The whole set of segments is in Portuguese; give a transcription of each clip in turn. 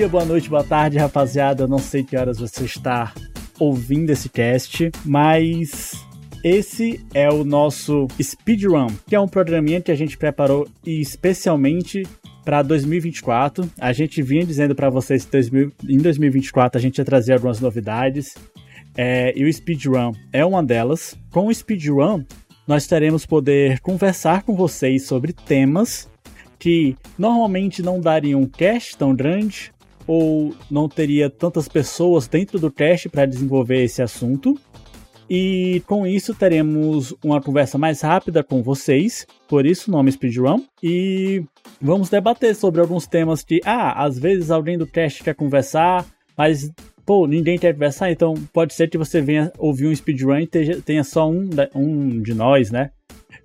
dia, boa noite, boa tarde, rapaziada. Eu não sei que horas você está ouvindo esse cast, mas esse é o nosso Speedrun, que é um programinha que a gente preparou especialmente para 2024. A gente vinha dizendo para vocês que em 2024 a gente ia trazer algumas novidades. É, e o Speedrun é uma delas. Com o Speedrun, nós teremos poder conversar com vocês sobre temas que normalmente não dariam um cast tão grande ou não teria tantas pessoas dentro do cast para desenvolver esse assunto. E com isso teremos uma conversa mais rápida com vocês, por isso o nome Speedrun. E vamos debater sobre alguns temas que, ah, às vezes alguém do cast quer conversar, mas pô, ninguém quer conversar, então pode ser que você venha ouvir um speedrun e tenha só um, um de nós, né?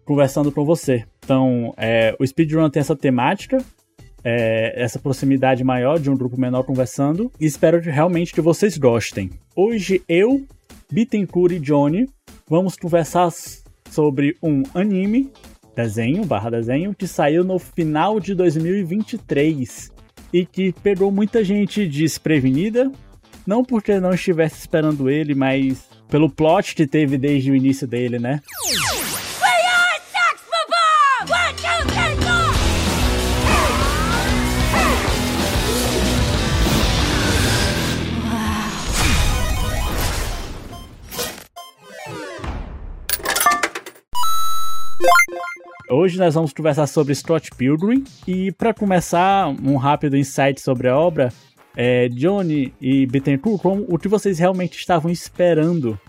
Conversando com você. Então, é, o speedrun tem essa temática, é, essa proximidade maior de um grupo menor conversando, e espero realmente que vocês gostem. Hoje eu, Bittencourt e Johnny vamos conversar sobre um anime, desenho, barra desenho, que saiu no final de 2023 e que pegou muita gente desprevenida, não porque não estivesse esperando ele, mas pelo plot que teve desde o início dele, né? Hoje nós vamos conversar sobre Scott Pilgrim e para começar um rápido insight sobre a obra, é, Johnny e Bittencourt, como, o que vocês realmente estavam esperando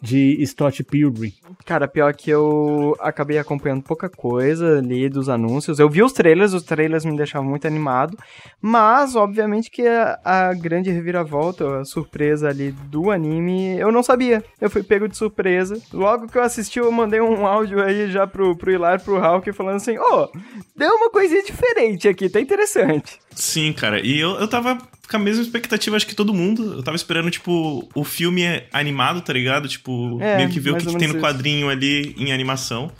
de Scott Pilgrim? Cara, pior que eu acabei acompanhando pouca coisa ali dos anúncios. Eu vi os trailers, os trailers me deixavam muito animado, mas obviamente que a, a grande reviravolta, a surpresa ali do anime, eu não sabia. Eu fui pego de surpresa. Logo que eu assisti, eu mandei um áudio aí já pro, pro Hilar, pro Hulk, falando assim, ô, oh, deu uma coisinha diferente aqui, tá interessante. Sim, cara, e eu, eu tava com a mesma expectativa, acho que todo mundo. Eu tava esperando, tipo, o filme animado, tá ligado? Tipo, é, meio que ver o que, que tem no quadrinho ali em animação.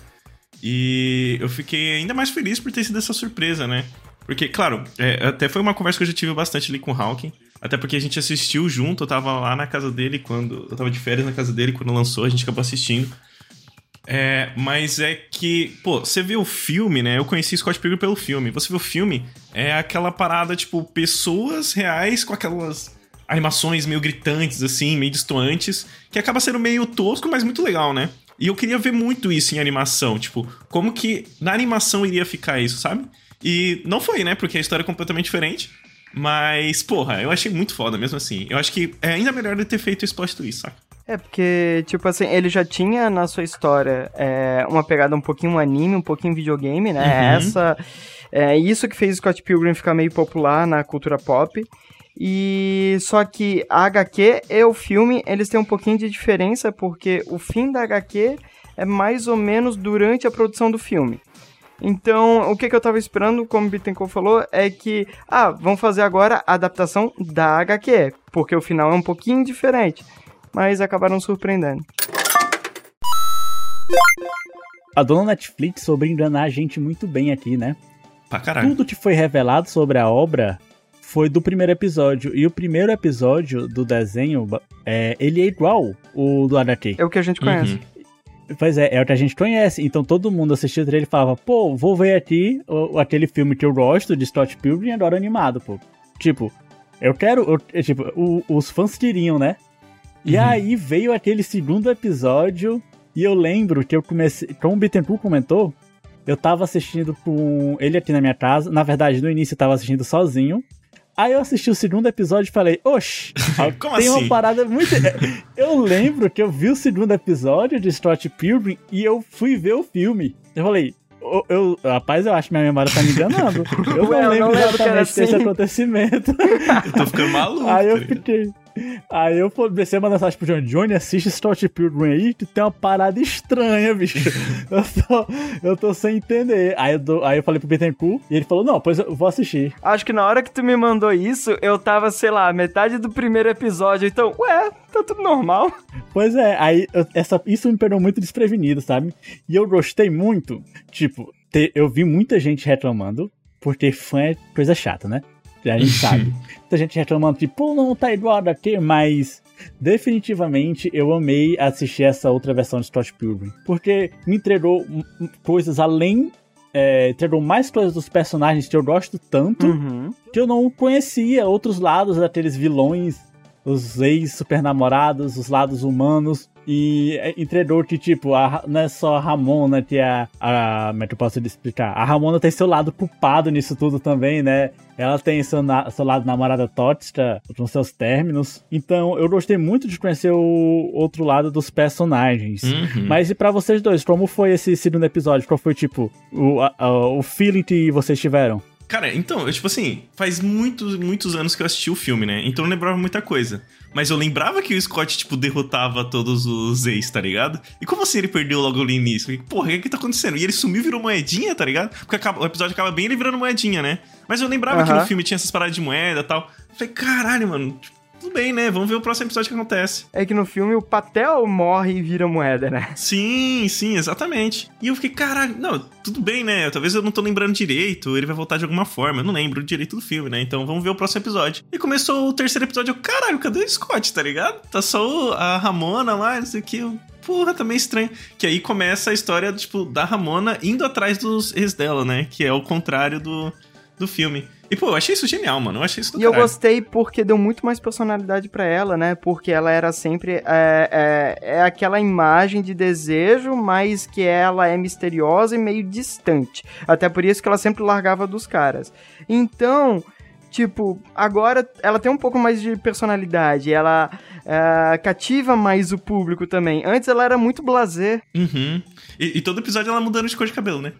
E eu fiquei ainda mais feliz por ter sido essa surpresa, né? Porque, claro, é, até foi uma conversa que eu já tive bastante ali com o Hawking. Até porque a gente assistiu junto, eu tava lá na casa dele quando. Eu tava de férias na casa dele quando lançou, a gente acabou assistindo. É, mas é que, pô, você vê o filme, né? Eu conheci Scott Pilgrim pelo filme. Você vê o filme, é aquela parada, tipo, pessoas reais com aquelas animações meio gritantes, assim, meio distoantes, que acaba sendo meio tosco, mas muito legal, né? E eu queria ver muito isso em animação, tipo, como que na animação iria ficar isso, sabe? E não foi, né? Porque a história é completamente diferente. Mas, porra, eu achei muito foda mesmo assim. Eu acho que é ainda melhor de ter feito esse plot twist, saca? É, porque, tipo assim, ele já tinha na sua história é, uma pegada um pouquinho anime, um pouquinho videogame, né? Uhum. Essa. É isso que fez Scott Pilgrim ficar meio popular na cultura pop. E só que a HQ e o filme, eles têm um pouquinho de diferença, porque o fim da HQ é mais ou menos durante a produção do filme. Então, o que, que eu tava esperando, como o Bittencourt falou, é que, ah, vamos fazer agora a adaptação da HQ, porque o final é um pouquinho diferente mas acabaram surpreendendo. A dona Netflix soube enganar a gente muito bem aqui, né? Pra caralho. Tudo que foi revelado sobre a obra foi do primeiro episódio. E o primeiro episódio do desenho, é, ele é igual o do HQ. É o que a gente conhece. Uhum. Pois é, é o que a gente conhece. Então todo mundo assistia o trailer e falava, pô, vou ver aqui o, aquele filme que eu gosto de Scott Pilgrim agora animado, pô. Tipo, eu quero. Eu, tipo, o, os fãs queriam, né? E uhum. aí veio aquele segundo episódio, e eu lembro que eu comecei. Como o Bittencourt comentou, eu tava assistindo com ele aqui na minha casa. Na verdade, no início eu tava assistindo sozinho. Aí eu assisti o segundo episódio e falei, oxe, tem assim? uma parada muito. eu lembro que eu vi o segundo episódio de Scott Pilgrim e eu fui ver o filme. Eu falei, eu, eu, rapaz, eu acho que minha memória tá me enganando. Eu não lembro não exatamente assim. desse acontecimento. Eu tô ficando maluco. Aí eu tá fiquei. Aí eu comecei a mandar mensagem pro Johnny. Johnny, assiste Scott Pilgrim aí, que tem uma parada estranha, bicho. eu, tô, eu tô sem entender. Aí eu, aí eu falei pro Bittencourt e ele falou, não, pois eu vou assistir. Acho que na hora que tu me mandou isso, eu tava, sei lá, metade do primeiro episódio. Então, ué, tá tudo normal. Pois é, aí eu, essa, isso me pegou muito desprevenido, sabe? E eu gostei muito, tipo, eu vi muita gente reclamando, porque fã é coisa chata, né? A gente sabe. Muita gente reclamando, tipo, pô, não tá igual a mas definitivamente eu amei assistir essa outra versão de Scott Pilgrim. Porque me entregou coisas além. É, entregou mais coisas dos personagens que eu gosto tanto uhum. que eu não conhecia outros lados daqueles vilões, os ex-super namorados, os lados humanos. E é, entregou que, tipo, a, não é só a Ramona que é a. Como é que eu posso explicar? A Ramona tem seu lado culpado nisso tudo também, né? Ela tem seu, na, seu lado namorada tóxica com seus términos. Então, eu gostei muito de conhecer o outro lado dos personagens. Uhum. Mas e pra vocês dois, como foi esse segundo episódio? Qual foi, tipo, o, a, a, o feeling que vocês tiveram? Cara, então, eu, tipo assim, faz muitos, muitos anos que eu assisti o filme, né? Então eu lembrava muita coisa. Mas eu lembrava que o Scott, tipo, derrotava todos os ex, tá ligado? E como assim ele perdeu logo ali início? Falei, Porra, o que, é que tá acontecendo? E ele sumiu e virou moedinha, tá ligado? Porque acaba, o episódio acaba bem ele virando moedinha, né? Mas eu lembrava uhum. que no filme tinha essas paradas de moeda e tal. falei, caralho, mano, tipo, tudo bem, né? Vamos ver o próximo episódio que acontece. É que no filme o Patel morre e vira moeda, né? Sim, sim, exatamente. E eu fiquei, caralho, não, tudo bem, né? Talvez eu não tô lembrando direito, ele vai voltar de alguma forma. Eu não lembro direito do filme, né? Então vamos ver o próximo episódio. E começou o terceiro episódio, eu, caralho, cadê o Scott, tá ligado? Tá só a Ramona lá, não sei o que. Porra, tá meio estranho. Que aí começa a história, tipo, da Ramona indo atrás dos ex dela, né? Que é o contrário do, do filme. E, pô, eu achei isso genial, mano. Eu achei isso do E caralho. eu gostei porque deu muito mais personalidade para ela, né? Porque ela era sempre. É, é, é, aquela imagem de desejo, mas que ela é misteriosa e meio distante. Até por isso que ela sempre largava dos caras. Então. Tipo, agora ela tem um pouco mais de personalidade, ela é, cativa mais o público também. Antes ela era muito blazer. Uhum. E, e, todo episódio ela mudando de cor de cabelo, né?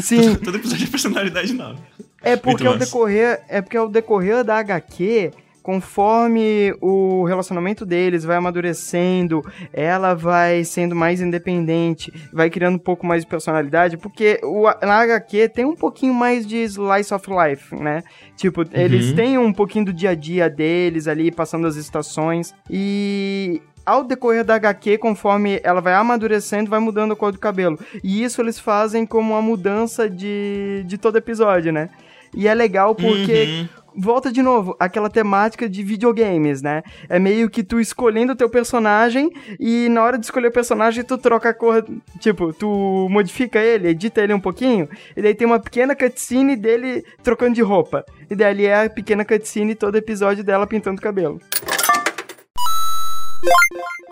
Sim. todo, todo episódio é personalidade nova. É porque ao decorrer, é porque ao decorrer da HQ, conforme o relacionamento deles vai amadurecendo, ela vai sendo mais independente, vai criando um pouco mais de personalidade, porque o, na HQ tem um pouquinho mais de slice of life, né? Tipo, uhum. eles têm um pouquinho do dia a dia deles ali, passando as estações, e ao decorrer da HQ, conforme ela vai amadurecendo, vai mudando a cor do cabelo. E isso eles fazem como uma mudança de, de todo episódio, né? E é legal porque uhum volta de novo, aquela temática de videogames, né? É meio que tu escolhendo o teu personagem e na hora de escolher o personagem tu troca a cor, tipo, tu modifica ele, edita ele um pouquinho, e daí tem uma pequena cutscene dele trocando de roupa. E daí ali é a pequena cutscene todo episódio dela pintando o cabelo.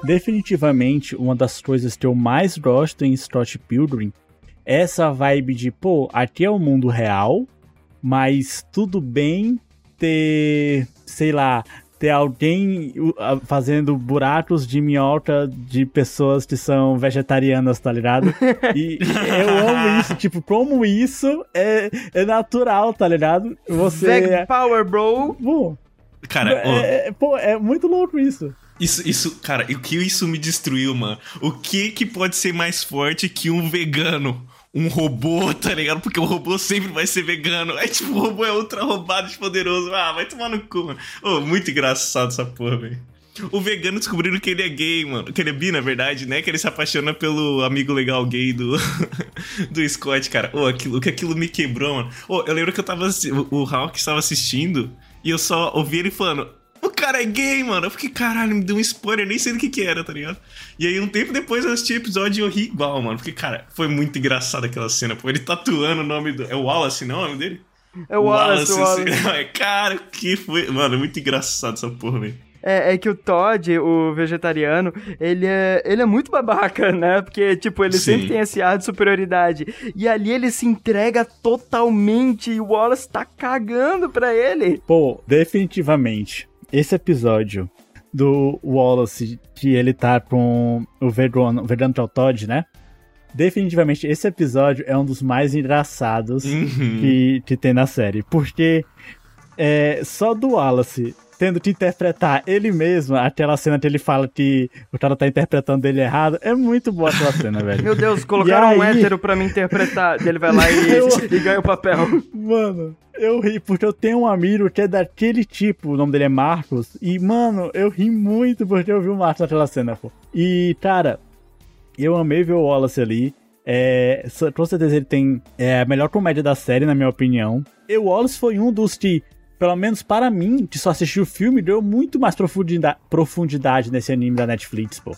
Definitivamente, uma das coisas que eu mais gosto em Scott Pilgrim é essa vibe de, pô, aqui é o mundo real, mas tudo bem ter, sei lá, ter alguém fazendo buracos de minhoca de pessoas que são vegetarianas, tá ligado? E eu amo isso, tipo, como isso é, é natural, tá ligado? Você. Veg Power, bro! Pô, cara, é, pô, é muito louco isso. Isso, isso, cara, o que isso me destruiu, mano? O que que pode ser mais forte que um vegano? Um robô, tá ligado? Porque o robô sempre vai ser vegano. Aí, tipo, o robô é ultra roubado de poderoso. Ah, vai tomar no cu, mano. Oh, muito engraçado essa porra, velho. O vegano descobrindo que ele é gay, mano. Que ele é bi, na verdade, né? Que ele se apaixona pelo amigo legal gay do, do Scott, cara. Oh, aquilo, que aquilo me quebrou, mano. Oh, eu lembro que eu tava. O Hawk estava assistindo e eu só ouvi ele falando: cara é gay, mano. Eu fiquei, caralho, me deu um spoiler, nem sei do que que era, tá ligado? E aí, um tempo depois, eu assisti o episódio e eu ri igual, mano. Porque, cara, foi muito engraçado aquela cena, pô. Ele tatuando o nome do. É o Wallace, não é o nome dele? É o Wallace, Wallace. Wallace. Cara, que foi. Mano, muito engraçado essa porra, velho. É, é, que o Todd, o vegetariano, ele é, ele é muito babaca, né? Porque, tipo, ele Sim. sempre tem esse ar de superioridade. E ali ele se entrega totalmente e o Wallace tá cagando pra ele. Pô, definitivamente esse episódio do Wallace, que ele tá com o Vergon, o Todd, né? Definitivamente, esse episódio é um dos mais engraçados uhum. que, que tem na série. Porque é, só do Wallace tendo que interpretar ele mesmo, aquela cena que ele fala que o cara tá interpretando ele errado, é muito boa aquela cena, velho. Meu Deus, colocaram aí... um hétero pra me interpretar, ele vai lá e, eu... e ganha o papel. Mano, eu ri, porque eu tenho um amigo que é daquele tipo, o nome dele é Marcos, e, mano, eu ri muito porque eu vi o Marcos naquela cena, pô. E, cara, eu amei ver o Wallace ali. É, com certeza ele tem é, a melhor comédia da série, na minha opinião. E o Wallace foi um dos que pelo menos para mim, que só assisti o filme, deu muito mais profundidade, nesse anime da Netflix, pô.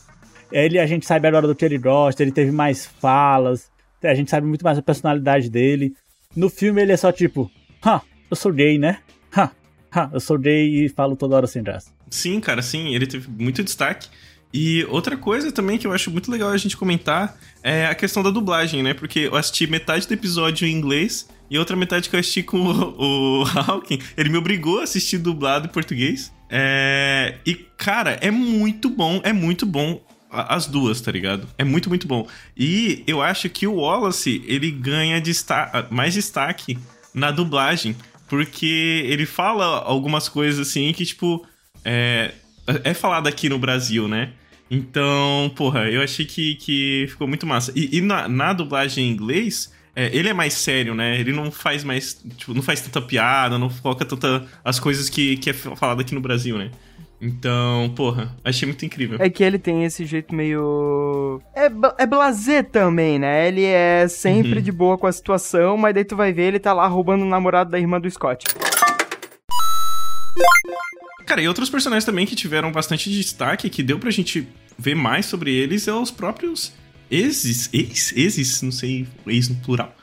Ele, a gente sabe agora do que ele gosta, ele teve mais falas, a gente sabe muito mais a personalidade dele. No filme ele é só tipo, ha, eu sou gay, né? Ha, ha, eu sou gay e falo toda hora sem graça. Sim, cara, sim, ele teve muito destaque. E outra coisa também que eu acho muito legal a gente comentar é a questão da dublagem, né? Porque eu assisti metade do episódio em inglês e outra metade que eu assisti com o, o Hawking, ele me obrigou a assistir dublado em português. É... E, cara, é muito bom, é muito bom as duas, tá ligado? É muito, muito bom. E eu acho que o Wallace, ele ganha mais destaque na dublagem, porque ele fala algumas coisas assim que, tipo, é, é falado aqui no Brasil, né? Então, porra, eu achei que, que ficou muito massa. E, e na, na, dublagem em inglês, é, ele é mais sério, né? Ele não faz mais. Tipo, não faz tanta piada, não foca tanta as coisas que, que é falado aqui no Brasil, né? Então, porra, achei muito incrível. É que ele tem esse jeito meio. É, é blazer também, né? Ele é sempre uhum. de boa com a situação, mas daí tu vai ver ele tá lá roubando o namorado da irmã do Scott. Cara, e outros personagens também que tiveram bastante destaque, que deu pra gente ver mais sobre eles, é os próprios exes, ex, exes, não sei, ex no plural.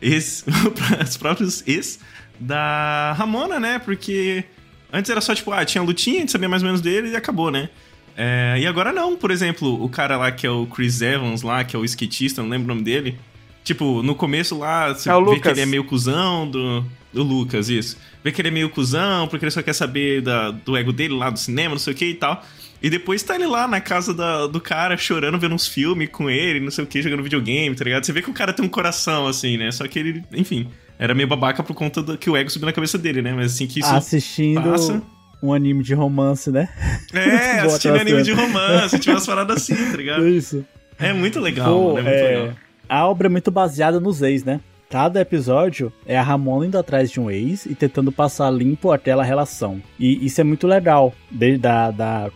Ex, os próprios ex da Ramona, né? Porque Antes era só, tipo, ah, tinha lutinha, a gente sabia mais ou menos dele e acabou, né? É, e agora não, por exemplo, o cara lá que é o Chris Evans lá, que é o skatista, não lembro o nome dele. Tipo, no começo lá, você é vê Lucas. que ele é meio cuzão do, do Lucas, isso. Vê que ele é meio cuzão, porque ele só quer saber da, do ego dele lá do cinema, não sei o que e tal. E depois tá ele lá na casa da, do cara, chorando, vendo uns filmes com ele, não sei o que, jogando videogame, tá ligado? Você vê que o cara tem um coração, assim, né? Só que ele, enfim, era meio babaca por conta do que o ego subiu na cabeça dele, né? Mas assim que isso Assistindo passa... um anime de romance, né? É, assistindo anime de romance, tinha umas paradas assim, tá ligado? Isso. É muito legal, Pô, é muito é... legal. A obra é muito baseada nos ex, né? Cada episódio é a Ramona indo atrás de um ex e tentando passar limpo aquela relação. E isso é muito legal. Desde da, da,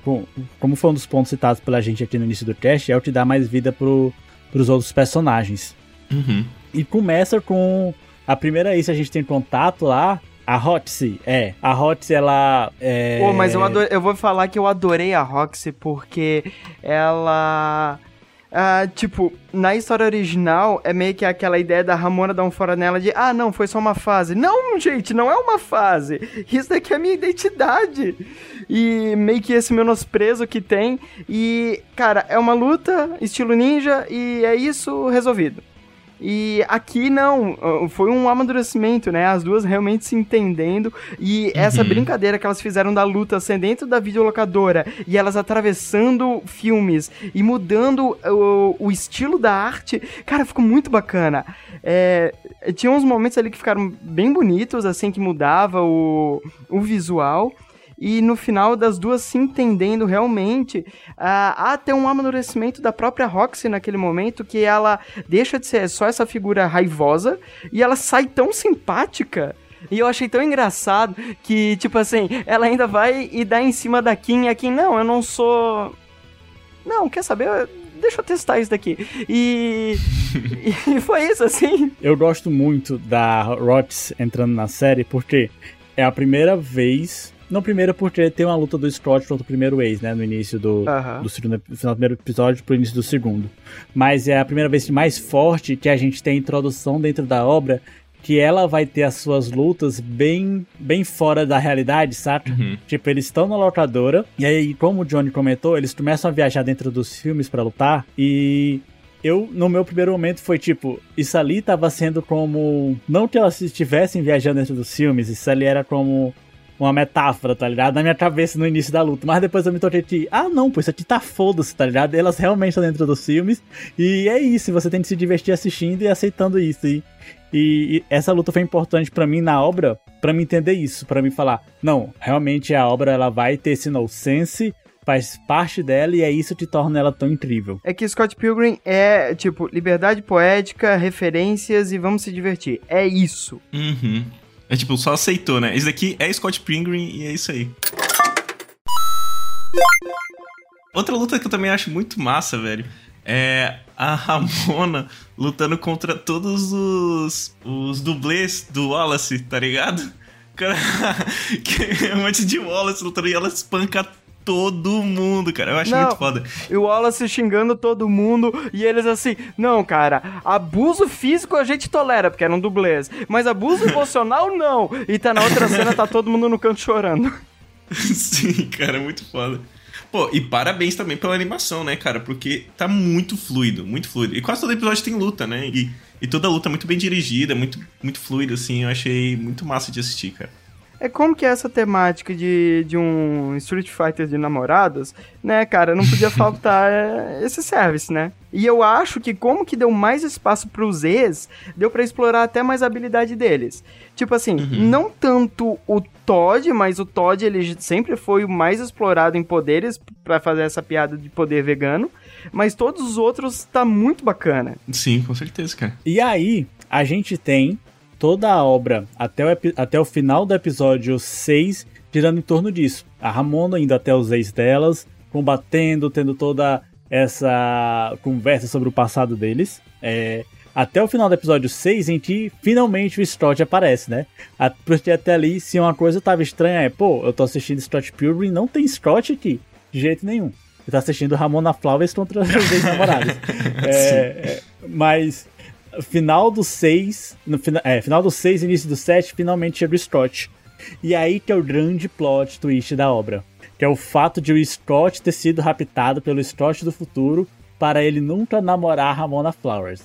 como foi um dos pontos citados pela gente aqui no início do cast, é o que dá mais vida pro, pros outros personagens. Uhum. E começa com a primeira isso a gente tem contato lá. A Roxy, é. A Roxy, ela. É... Pô, mas eu, adorei, eu vou falar que eu adorei a Roxy porque ela. Uh, tipo, na história original é meio que aquela ideia da Ramona dar um fora nela de ah, não, foi só uma fase. Não, gente, não é uma fase. Isso daqui é minha identidade. E meio que esse menosprezo que tem. E, cara, é uma luta, estilo ninja, e é isso resolvido. E aqui não, foi um amadurecimento, né? As duas realmente se entendendo. E essa uhum. brincadeira que elas fizeram da luta ser dentro da videolocadora e elas atravessando filmes e mudando o, o estilo da arte, cara, ficou muito bacana. É, tinha uns momentos ali que ficaram bem bonitos, assim, que mudava o, o visual e no final das duas se entendendo realmente, uh, há até um amadurecimento da própria Roxy naquele momento que ela deixa de ser só essa figura raivosa e ela sai tão simpática. E eu achei tão engraçado que, tipo assim, ela ainda vai e dá em cima da Kim e a Kim, não, eu não sou. Não, quer saber? Deixa eu testar isso daqui. E. e foi isso, assim. Eu gosto muito da Rox entrando na série porque é a primeira vez não primeiro porque tem uma luta do Scott contra o primeiro ex, né? No início do, do segundo final do primeiro episódio pro início do segundo. Mas é a primeira vez mais forte que a gente tem a introdução dentro da obra que ela vai ter as suas lutas bem, bem fora da realidade, saca? Uhum. Tipo, eles estão na locadora, e aí, como o Johnny comentou, eles começam a viajar dentro dos filmes para lutar, e eu, no meu primeiro momento, foi tipo, isso ali tava sendo como. Não que elas estivessem viajando dentro dos filmes, isso ali era como uma metáfora, tá ligado? Na minha cabeça no início da luta. Mas depois eu me toquei de, ah, não, pô, isso aqui tá foda-se, tá ligado? Elas realmente estão dentro dos filmes. E é isso, você tem que se divertir assistindo e aceitando isso. E, e, e essa luta foi importante para mim na obra, para me entender isso, para mim falar, não, realmente a obra ela vai ter esse no sense faz parte dela e é isso que torna ela tão incrível. É que Scott Pilgrim é, tipo, liberdade poética, referências e vamos se divertir. É isso. Uhum. É tipo, só aceitou, né? Esse daqui é Scott Pilgrim e é isso aí. Outra luta que eu também acho muito massa, velho, é a Ramona lutando contra todos os, os dublês do Wallace, tá ligado? Cara, que é um monte de Wallace lutando e ela espanca todo mundo, cara. Eu acho não, muito foda. E o Wallace xingando todo mundo e eles assim, não, cara, abuso físico a gente tolera, porque eram dublês, mas abuso emocional não. E tá na outra cena, tá todo mundo no canto chorando. Sim, cara, muito foda. Pô, e parabéns também pela animação, né, cara? Porque tá muito fluido, muito fluido. E quase todo episódio tem luta, né? E, e toda luta é muito bem dirigida, muito, muito fluida, assim. Eu achei muito massa de assistir, cara. É como que é essa temática de, de um Street Fighter de namoradas, né, cara? Não podia faltar é, esse service, né? E eu acho que como que deu mais espaço pros ex, deu para explorar até mais a habilidade deles. Tipo assim, uhum. não tanto o Todd, mas o Todd ele sempre foi o mais explorado em poderes para fazer essa piada de poder vegano, mas todos os outros tá muito bacana. Sim, com certeza, cara. E aí, a gente tem toda a obra até o, até o final do episódio 6 girando em torno disso. A Ramona indo até os ex delas, combatendo, tendo toda essa conversa sobre o passado deles. É, até o final do episódio 6, em que finalmente o Stott aparece, né? Porque até ali, se uma coisa tava estranha, é, pô, eu tô assistindo Stott Pilgrim, não tem Stott aqui, de jeito nenhum. Eu tô assistindo Ramona Flowers contra os ex-namorados. é, é, mas final do 6, no é, final do 6, início do 7, finalmente chega o Scott. E aí que é o grande plot twist da obra, que é o fato de o Scott ter sido raptado pelo Scott do futuro para ele nunca namorar Ramona Flowers.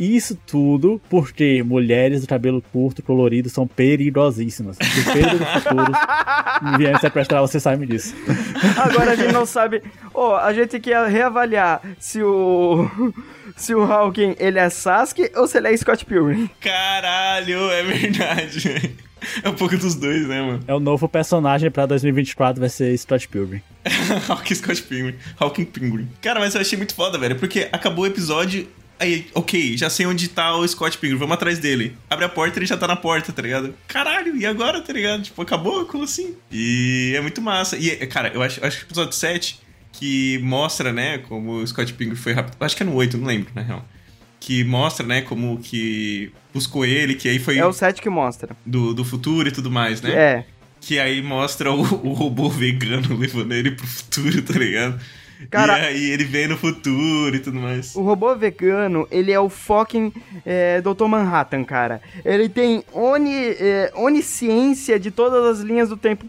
Isso tudo porque mulheres do cabelo curto colorido são perigosíssimas. Se o Pedro do futuro vier sequestrar, você sabe disso. Agora a gente não sabe. Oh, a gente quer reavaliar se o se o Hawking ele é Sasuke ou se ele é Scott Pilgrim. Caralho, é verdade. É um pouco dos dois, né, mano? É o novo personagem pra 2024, vai ser Scott Pilgrim. Hawking Scott Pilgrim. Hawking Pilgrim. Cara, mas eu achei muito foda, velho, porque acabou o episódio, Aí, ok, já sei onde tá o Scott Pilgrim, vamos atrás dele. Abre a porta e ele já tá na porta, tá ligado? Caralho, e agora, tá ligado? Tipo, acabou? Como assim? E é muito massa. E, cara, eu acho, acho que o episódio 7 que mostra, né, como o Scott Pilgrim foi rápido. Acho que é no 8, não lembro, na real. Que mostra, né, como que buscou ele, que aí foi. É o 7 que mostra. Do, do futuro e tudo mais, né? É. Que aí mostra o, o robô vegano levando ele pro futuro, tá ligado? Cara, e aí ele vem no futuro e tudo mais. O robô vegano, ele é o fucking é, Dr. Manhattan, cara. Ele tem oni, é, onisciência de todas as linhas do tempo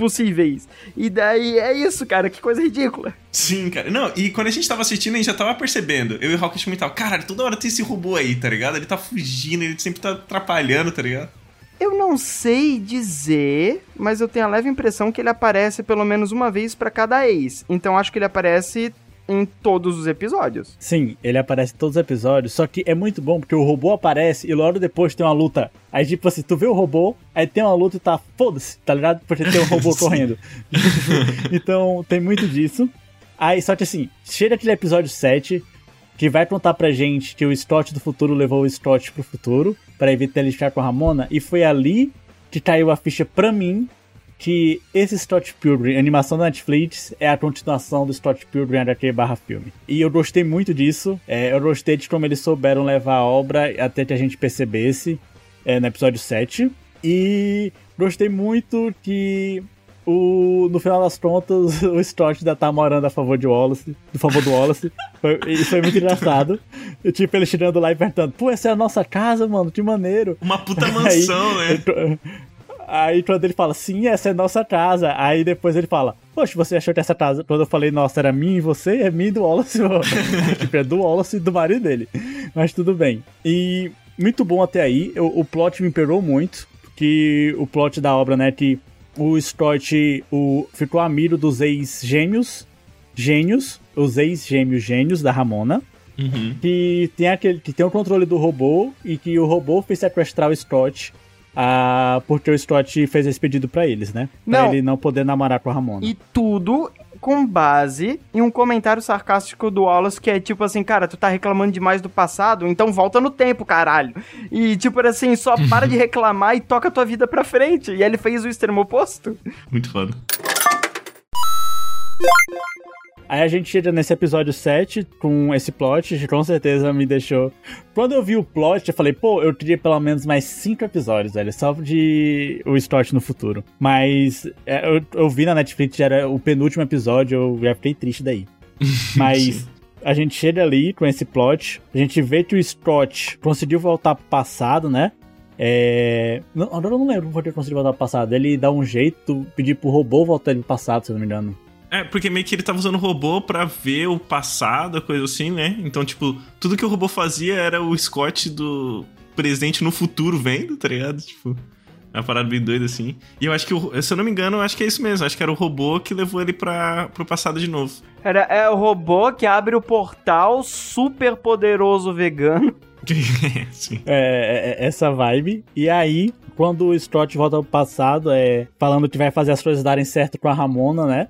possíveis. E daí é isso, cara, que coisa ridícula. Sim, cara. Não, e quando a gente tava assistindo, a gente já tava percebendo. Eu e o Rocket comentava, caralho, toda hora tem esse robô aí, tá ligado? Ele tá fugindo, ele sempre tá atrapalhando, tá ligado? Eu não sei dizer, mas eu tenho a leve impressão que ele aparece pelo menos uma vez para cada ex. Então acho que ele aparece em todos os episódios. Sim, ele aparece em todos os episódios, só que é muito bom porque o robô aparece e logo depois tem uma luta. Aí, tipo assim, tu vê o robô, aí tem uma luta e tá, foda-se, tá ligado? Porque tem um robô correndo. então, tem muito disso. Aí, só que assim, chega aquele episódio 7, que vai contar pra gente que o Scott do futuro levou o Scott pro futuro, para evitar ele ficar com a Ramona, e foi ali que caiu a ficha pra mim que esse Scott Pilgrim, animação da Netflix, é a continuação do Scott Pilgrim HQ barra filme. E eu gostei muito disso, é, eu gostei de como eles souberam levar a obra até que a gente percebesse é, no episódio 7. E gostei muito que o, no final das contas, o Stott ainda tá morando a favor de Wallace, do favor do Wallace. Foi, isso foi muito engraçado. E, tipo, ele chegando lá e perguntando, pô, essa é a nossa casa, mano, que maneiro. Uma puta mansão, Aí, né? Aí quando ele fala, sim, essa é nossa casa. Aí depois ele fala, poxa, você achou que essa casa, quando eu falei, nossa, era minha e você, é minha e do Wallace. tipo, é do Wallace e do marido dele. Mas tudo bem. E muito bom até aí. O, o plot me pegou muito. Que o plot da obra, né, que o Scott o, ficou amigo dos ex-gêmeos, gênios, os ex-gêmeos gênios da Ramona. Uhum. Que tem aquele que tem o controle do robô e que o robô fez sequestrar o Scott ah, porque o Scott fez esse pedido para eles, né? Pra não. ele não poder namorar com a Ramona. E tudo com base em um comentário sarcástico do Wallace que é tipo assim, cara, tu tá reclamando demais do passado, então volta no tempo, caralho. E tipo assim, só para de reclamar e toca a tua vida pra frente. E ele fez o extremo oposto. Muito foda. Aí a gente chega nesse episódio 7 com esse plot, com certeza me deixou. Quando eu vi o plot, eu falei, pô, eu queria pelo menos mais 5 episódios, velho, só de o Stott no futuro. Mas é, eu, eu vi na Netflix, era o penúltimo episódio, eu já fiquei triste daí. Mas a gente chega ali com esse plot, a gente vê que o Scott conseguiu voltar pro passado, né? É... Não, agora eu não lembro porque ele conseguiu voltar pro passado. Ele dá um jeito, pedir pro robô voltar ele pro passado, se eu não me engano. É, porque meio que ele tava usando o robô pra ver o passado, coisa assim, né? Então, tipo, tudo que o robô fazia era o Scott do presente no futuro vendo, tá ligado? Tipo, é uma parada bem doida, assim. E eu acho que, se eu não me engano, eu acho que é isso mesmo. Acho que era o robô que levou ele pra, pro passado de novo. Era, é o robô que abre o portal super poderoso vegano. É, é, é, essa vibe. E aí, quando o Scott volta pro passado, é falando que vai fazer as coisas darem certo com a Ramona, né?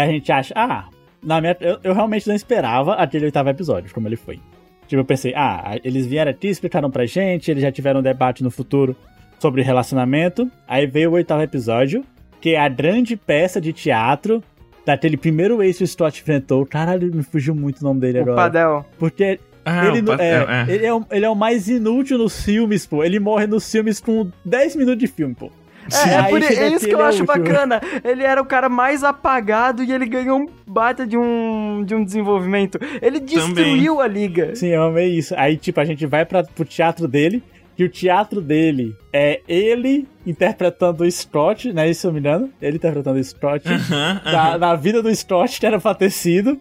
E a gente acha, ah, na minha, eu, eu realmente não esperava aquele oitavo episódio, como ele foi. Tipo, eu pensei, ah, eles vieram aqui, explicaram pra gente, eles já tiveram um debate no futuro sobre relacionamento. Aí veio o oitavo episódio, que é a grande peça de teatro daquele primeiro ex que o Scott enfrentou. Caralho, me fugiu muito o nome dele o agora. Padel. Porque ah, ele, é, é. Ele, é o, ele é o mais inútil nos filmes, pô. Ele morre nos filmes com 10 minutos de filme, pô. É, é, por, é isso que eu acho último. bacana. Ele era o cara mais apagado e ele ganhou um bata de um, de um desenvolvimento. Ele destruiu Também. a liga. Sim, eu amei isso. Aí, tipo, a gente vai pra, pro teatro dele que o teatro dele é ele interpretando o Scott, né? Isso eu me engano. Ele interpretando o Scott uh -huh, uh -huh. Na, na, vida do Scott, que era pra ter sido.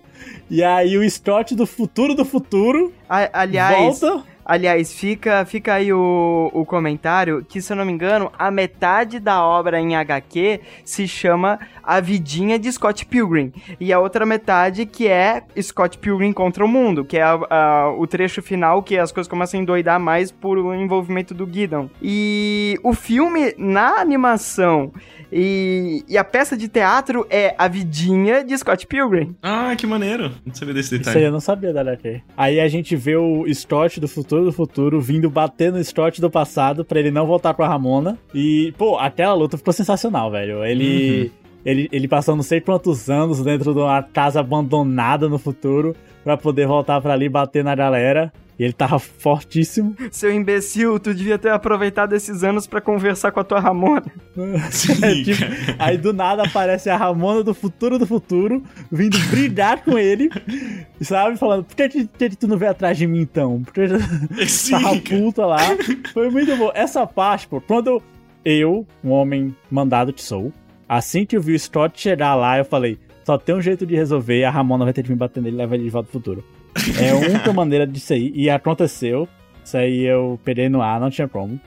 E aí o Scott do futuro do futuro. A, aliás, volta. Aliás, fica, fica aí o, o comentário que, se eu não me engano, a metade da obra em HQ se chama A Vidinha de Scott Pilgrim. E a outra metade que é Scott Pilgrim contra o Mundo, que é a, a, o trecho final que as coisas começam a endoidar mais por o envolvimento do Gideon. E o filme, na animação e, e, a peça de teatro é A Vidinha de Scott Pilgrim. Ah, que maneiro. Não sabia desse detalhe. Isso aí eu não sabia da HQ. Aí a gente vê o Scott do futuro do futuro vindo bater no Scott do passado para ele não voltar com a Ramona. E, pô, aquela luta ficou sensacional, velho. Ele. Uhum. Ele, ele passou não sei quantos anos dentro de uma casa abandonada no futuro para poder voltar para ali e bater na galera. E ele tava fortíssimo. Seu imbecil, tu devia ter aproveitado esses anos para conversar com a tua Ramona. Sim, é, tipo, aí do nada aparece a Ramona do futuro do futuro, vindo brigar com ele, sabe? Falando, por que, que, que tu não veio atrás de mim então? Porque Sim, tava puta lá. Foi muito bom. Essa parte, pô, quando eu, um homem mandado que sou, assim que eu vi o Scott chegar lá, eu falei, só tem um jeito de resolver, a Ramona vai ter que me bater nele e levar ele de volta pro futuro. É a única maneira disso aí. E aconteceu. Isso aí eu peguei no ar, não tinha como.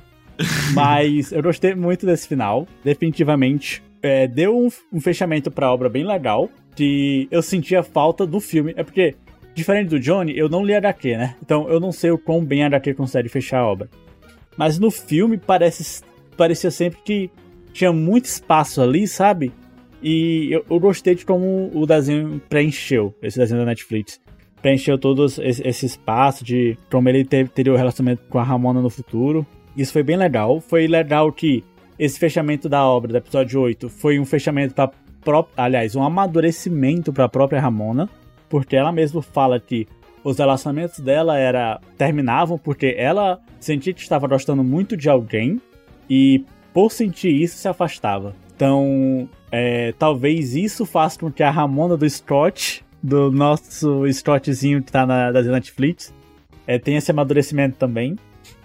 Mas eu gostei muito desse final. Definitivamente. É, deu um, um fechamento pra obra bem legal. Que eu sentia falta do filme. É porque, diferente do Johnny, eu não li HQ, né? Então eu não sei o quão bem a HQ consegue fechar a obra. Mas no filme parece, parecia sempre que tinha muito espaço ali, sabe? E eu, eu gostei de como o desenho preencheu, esse desenho da Netflix preencheu todo esse espaço de como ele ter, teria o relacionamento com a Ramona no futuro. Isso foi bem legal. Foi legal que esse fechamento da obra, do episódio 8, foi um fechamento para aliás, um amadurecimento para a própria Ramona, porque ela mesma fala que os relacionamentos dela era terminavam porque ela sentia que estava gostando muito de alguém e por sentir isso se afastava. Então, é, talvez isso faça com que a Ramona do Scott do nosso Scottzinho que tá na da Netflix. É, tem esse amadurecimento também.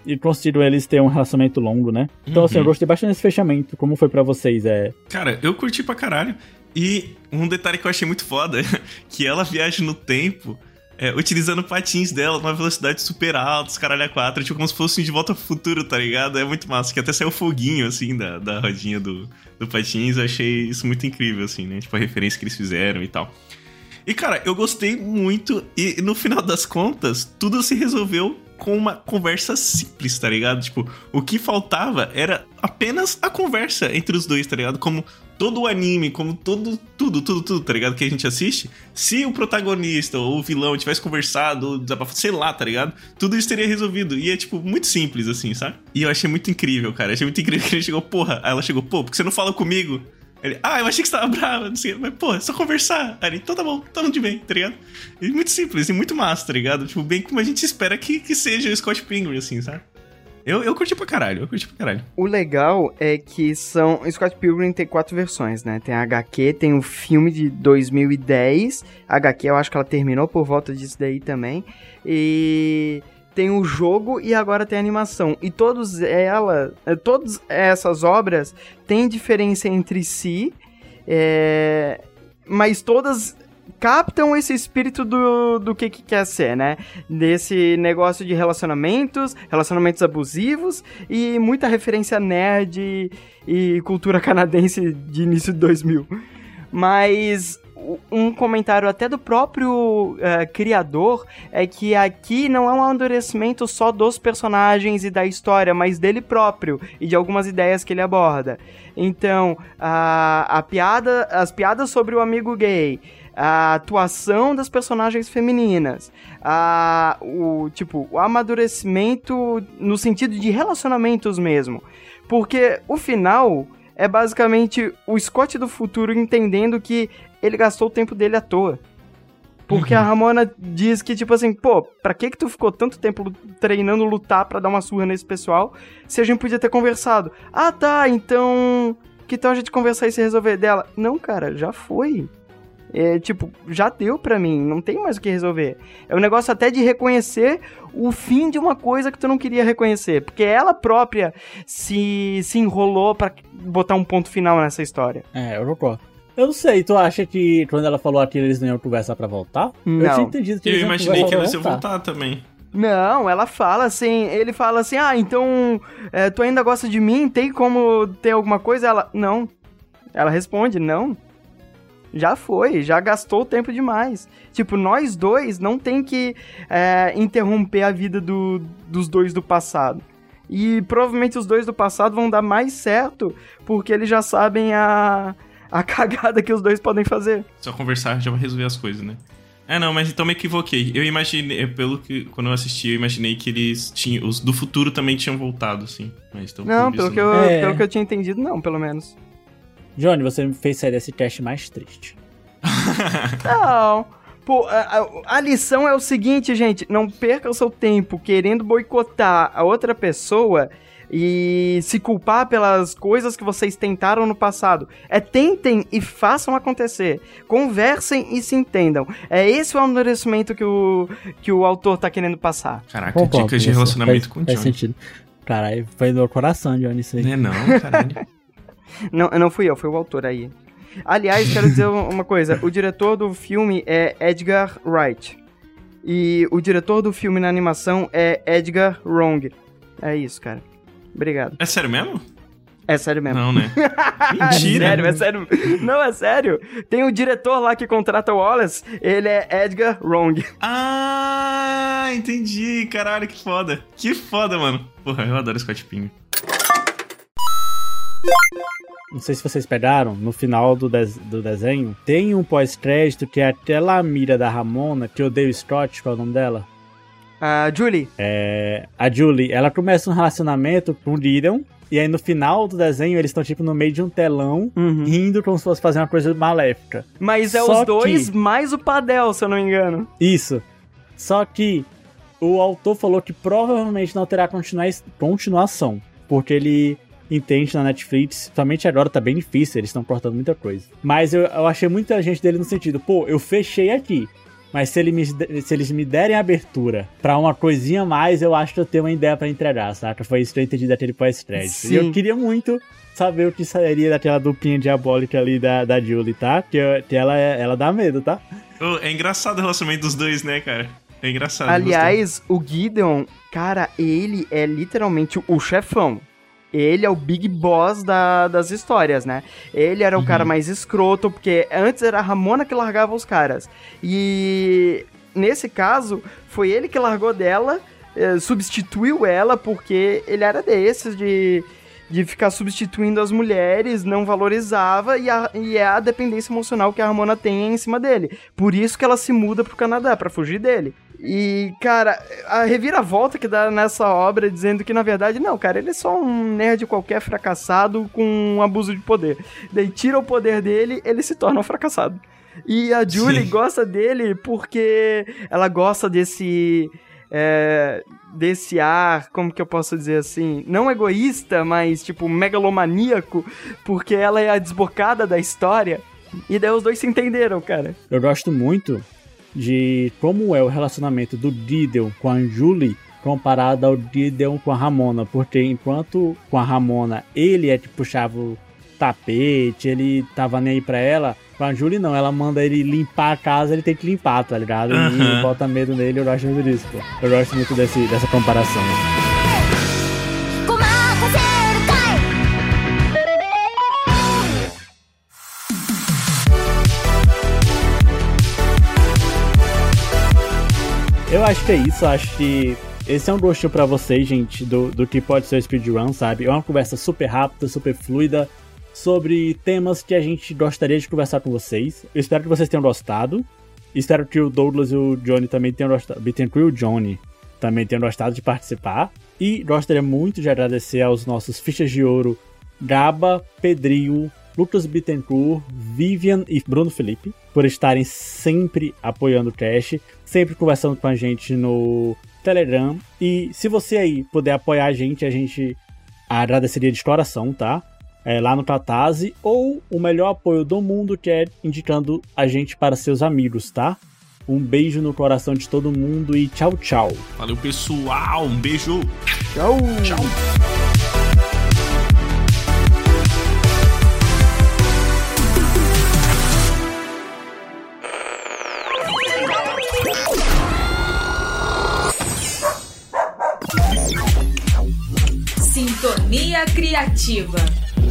E consigo eles ter um relacionamento longo, né? Então, uhum. assim, eu uhum. gostei bastante desse fechamento. Como foi para vocês? É... Cara, eu curti pra caralho. E um detalhe que eu achei muito foda, que ela viaja no tempo é, utilizando patins dela numa velocidade super alta, os caralho a quatro, tipo como se fosse de volta ao futuro, tá ligado? É muito massa, que até saiu foguinho, assim, da, da rodinha do, do patins, eu achei isso muito incrível, assim, né? Tipo, a referência que eles fizeram e tal. E, cara, eu gostei muito. E no final das contas, tudo se resolveu com uma conversa simples, tá ligado? Tipo, o que faltava era apenas a conversa entre os dois, tá ligado? Como todo o anime, como todo, tudo, tudo, tudo, tá ligado? Que a gente assiste. Se o protagonista ou o vilão tivesse conversado, ou sei lá, tá ligado? Tudo isso teria resolvido. E é, tipo, muito simples, assim, sabe? E eu achei muito incrível, cara. Achei muito incrível que ele chegou, porra. Aí ela chegou, pô, porque você não fala comigo? Ele, ah, eu achei que você tava bravo, não sei, mas, pô, é só conversar. Aí ele, então tá bom, tá de bem, tá ligado? E muito simples e muito massa, tá ligado? Tipo, bem como a gente espera que, que seja o Scott Pilgrim, assim, sabe? Eu, eu curti pra caralho, eu curti pra caralho. O legal é que são. Scott Pilgrim tem quatro versões, né? Tem a HQ, tem o filme de 2010. A HQ eu acho que ela terminou por volta disso daí também. E tem o jogo e agora tem a animação. E todos ela, eh, todas essas obras têm diferença entre si, é, mas todas captam esse espírito do, do que, que quer ser, né? Desse negócio de relacionamentos, relacionamentos abusivos e muita referência nerd e cultura canadense de início de 2000. Mas um comentário até do próprio uh, criador é que aqui não é um amadurecimento só dos personagens e da história, mas dele próprio e de algumas ideias que ele aborda. Então, a, a piada, as piadas sobre o amigo gay, a atuação das personagens femininas, a, o tipo o amadurecimento no sentido de relacionamentos mesmo, porque o final é basicamente o Scott do futuro entendendo que ele gastou o tempo dele à toa. Porque uhum. a Ramona diz que, tipo assim, pô, pra que que tu ficou tanto tempo treinando lutar para dar uma surra nesse pessoal, se a gente podia ter conversado? Ah, tá, então... Que tal a gente conversar e se resolver dela? Não, cara, já foi. É, tipo, já deu pra mim, não tem mais o que resolver. É um negócio até de reconhecer o fim de uma coisa que tu não queria reconhecer. Porque ela própria se, se enrolou para botar um ponto final nessa história. É, eu concordo. Eu não sei, tu acha que quando ela falou aquilo eles não iam conversar pra voltar? Não. Eu tinha entendido que eles Eu imaginei que eles iam voltar também. Não, ela fala assim, ele fala assim, ah, então é, tu ainda gosta de mim? Tem como ter alguma coisa? Ela, não. Ela responde, não. Já foi, já gastou tempo demais. Tipo, nós dois não tem que é, interromper a vida do, dos dois do passado. E provavelmente os dois do passado vão dar mais certo, porque eles já sabem a, a cagada que os dois podem fazer. Só conversar já vai resolver as coisas, né? É, não, mas então me equivoquei. Eu imaginei, pelo que quando eu assisti, eu imaginei que eles tinham. Os do futuro também tinham voltado, assim. Mas então, não, pelo, que, Eu, é. pelo que eu tinha entendido, não, pelo menos. Johnny, você me fez sair desse teste mais triste. não. Pô, a, a, lição é o seguinte, gente. Não perca o seu tempo querendo boicotar a outra pessoa e se culpar pelas coisas que vocês tentaram no passado. É tentem e façam acontecer. Conversem e se entendam. É esse o amadurecimento que o, que o autor tá querendo passar. Caraca, dicas de relacionamento faz, com o Johnny. Faz sentido. Caralho, foi do coração, Johnny, isso aí. Não é não, caralho. não, não fui eu, foi o autor aí. Aliás, quero dizer uma coisa. O diretor do filme é Edgar Wright. E o diretor do filme na animação é Edgar Wrong. É isso, cara. Obrigado. É sério mesmo? É sério mesmo. Não, né? Mentira. é sério, é sério. Não, é sério. Tem o diretor lá que contrata o Wallace, ele é Edgar Wrong. Ah, entendi. Caralho, que foda. Que foda, mano. Porra, eu adoro Scott Pilgrim. Não sei se vocês pegaram, no final do, de do desenho, tem um pós-crédito que é aquela amiga da Ramona, que odeia o Scott, qual é o nome dela? A Julie. É, a Julie, ela começa um relacionamento com o Lyrian, e aí no final do desenho eles estão tipo no meio de um telão, uhum. rindo como se fosse fazer uma coisa maléfica. Mas é Só os dois que... mais o Padel, se eu não me engano. Isso. Só que o autor falou que provavelmente não terá continua continuação, porque ele entende na Netflix, somente agora tá bem difícil, eles estão cortando muita coisa. Mas eu, eu achei muita gente dele no sentido, pô, eu fechei aqui. Mas se, ele me, se eles me derem abertura para uma coisinha mais, eu acho que eu tenho uma ideia para entregar, saca? Foi isso que eu entendi daquele pós-crédito. E eu queria muito saber o que sairia daquela duplinha diabólica ali da, da Julie, tá? Que, eu, que ela, ela dá medo, tá? Oh, é engraçado o relacionamento dos dois, né, cara? É engraçado. Aliás, o Gideon, cara, ele é literalmente o chefão ele é o big boss da, das histórias, né? Ele era o uhum. cara mais escroto, porque antes era a Ramona que largava os caras. E nesse caso, foi ele que largou dela, eh, substituiu ela, porque ele era desses de de ficar substituindo as mulheres, não valorizava e, a, e é a dependência emocional que a Ramona tem em cima dele. Por isso que ela se muda pro Canadá, para fugir dele. E, cara, a reviravolta que dá nessa obra dizendo que, na verdade, não, cara, ele é só um nerd qualquer fracassado com um abuso de poder. Daí tira o poder dele, ele se torna um fracassado. E a Julie Sim. gosta dele porque ela gosta desse é, desse ar, como que eu posso dizer assim, não egoísta, mas tipo megalomaníaco, porque ela é a desbocada da história. E daí os dois se entenderam, cara. Eu gosto muito de como é o relacionamento do Diddle com a Julie comparado ao Diddle com a Ramona, porque enquanto com a Ramona ele é que puxava o tapete, ele tava nem aí pra ela, com a Julie não, ela manda ele limpar a casa, ele tem que limpar, tá ligado? Uhum. E bota medo nele, eu gosto muito disso, pô. Eu gosto muito desse, dessa comparação. Eu acho que é isso, acho que esse é um gostinho para vocês, gente, do, do que pode ser o speedrun, sabe? É uma conversa super rápida, super fluida, sobre temas que a gente gostaria de conversar com vocês. Eu espero que vocês tenham gostado. Espero que o Douglas e o Johnny também tenham gostado. Bittencourt e o Johnny também tenham gostado de participar. E gostaria muito de agradecer aos nossos fichas de ouro Gaba, Pedrinho, Lucas Bittencourt, Vivian e Bruno Felipe por estarem sempre apoiando o cast, sempre conversando com a gente no Telegram. E se você aí puder apoiar a gente, a gente agradeceria de coração, tá? É, lá no Catarse, ou o melhor apoio do mundo, que é indicando a gente para seus amigos, tá? Um beijo no coração de todo mundo e tchau, tchau. Valeu, pessoal. Um beijo. Tchau. Tchau. Sintonia Criativa.